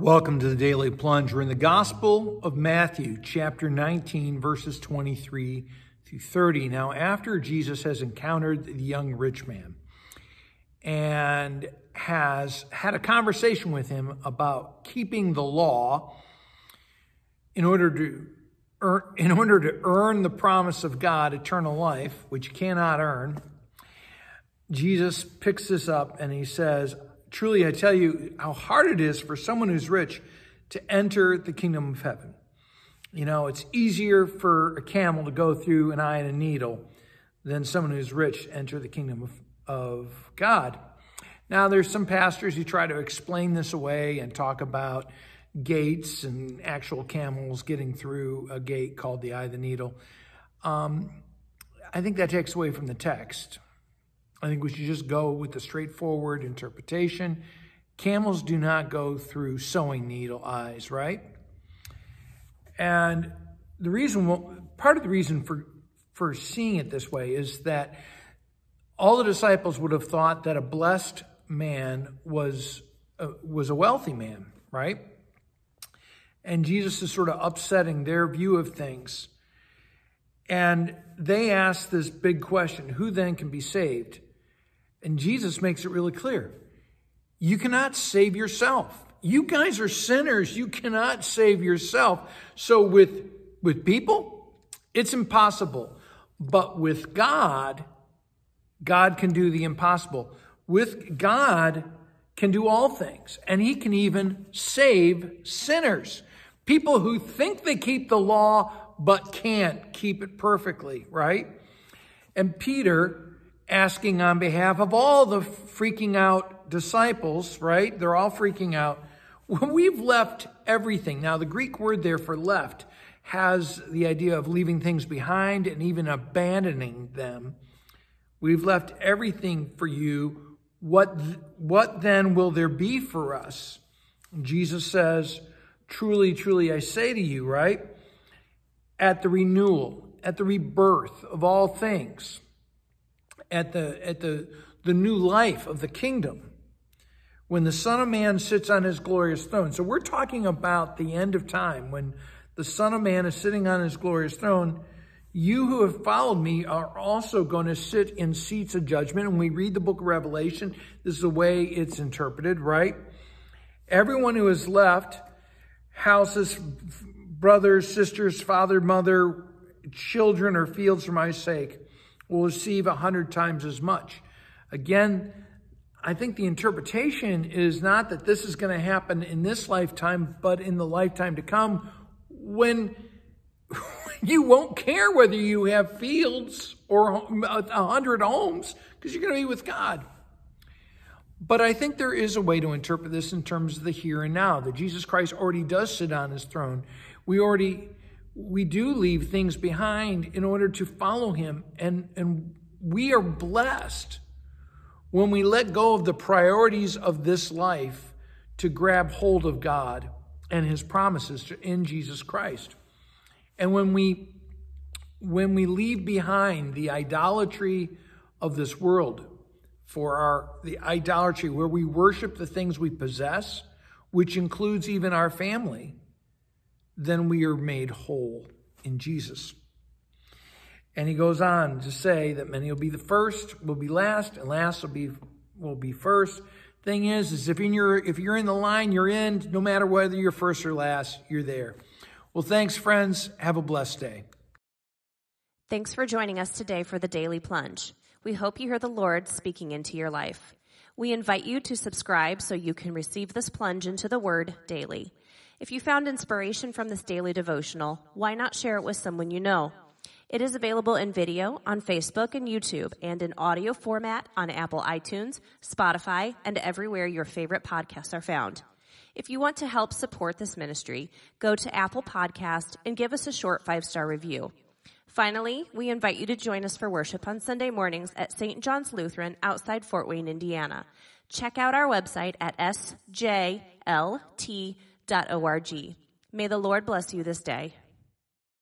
Welcome to the Daily Plunge. We're in the Gospel of Matthew, chapter 19, verses 23 through 30. Now, after Jesus has encountered the young rich man and has had a conversation with him about keeping the law in order to earn, in order to earn the promise of God, eternal life, which you cannot earn, Jesus picks this up and he says, Truly, I tell you how hard it is for someone who's rich to enter the kingdom of heaven. You know, it's easier for a camel to go through an eye and a needle than someone who's rich enter the kingdom of, of God. Now, there's some pastors who try to explain this away and talk about gates and actual camels getting through a gate called the eye of the needle. Um, I think that takes away from the text. I think we should just go with the straightforward interpretation. Camels do not go through sewing needle eyes, right? And the reason, part of the reason for, for seeing it this way is that all the disciples would have thought that a blessed man was, was a wealthy man, right? And Jesus is sort of upsetting their view of things. And they ask this big question who then can be saved? And Jesus makes it really clear. You cannot save yourself. You guys are sinners. You cannot save yourself. So with, with people, it's impossible. But with God, God can do the impossible. With God can do all things. And he can even save sinners. People who think they keep the law, but can't keep it perfectly, right? And Peter asking on behalf of all the freaking out disciples, right? They're all freaking out. We've left everything. Now, the Greek word there for left has the idea of leaving things behind and even abandoning them. We've left everything for you. What, what then will there be for us? Jesus says, Truly, truly, I say to you, right? At the renewal, at the rebirth of all things at the, at the, the new life of the kingdom when the Son of Man sits on his glorious throne. So we're talking about the end of time when the Son of Man is sitting on his glorious throne. You who have followed me are also going to sit in seats of judgment. And we read the book of Revelation. This is the way it's interpreted, right? Everyone who has left houses, brothers, sisters, father, mother, children, or fields for my sake will receive a hundred times as much. Again, I think the interpretation is not that this is going to happen in this lifetime, but in the lifetime to come when you won't care whether you have fields or a hundred homes because you're going to be with God. But I think there is a way to interpret this in terms of the here and now, that Jesus Christ already does sit on his throne. We already we do leave things behind in order to follow him. And, and we are blessed when we let go of the priorities of this life to grab hold of God and his promises to, in Jesus Christ. And when we when we leave behind the idolatry of this world for our the idolatry where we worship the things we possess, which includes even our family, then we are made whole in Jesus. And he goes on to say that many will be the first, will be last, and last will be will be first. Thing is, is if you're if you're in the line, you're in. No matter whether you're first or last, you're there. Well, thanks, friends. Have a blessed day. Thanks for joining us today for the Daily Plunge. We hope you hear the Lord speaking into your life. We invite you to subscribe so you can receive this plunge into the Word daily. If you found inspiration from this daily devotional, why not share it with someone you know? It is available in video on Facebook and YouTube and in audio format on Apple iTunes, Spotify, and everywhere your favorite podcasts are found. If you want to help support this ministry, go to Apple Podcast and give us a short five-star review. Finally, we invite you to join us for worship on Sunday mornings at St. John's Lutheran outside Fort Wayne, Indiana. Check out our website at sjlt.com. May the Lord bless you this day.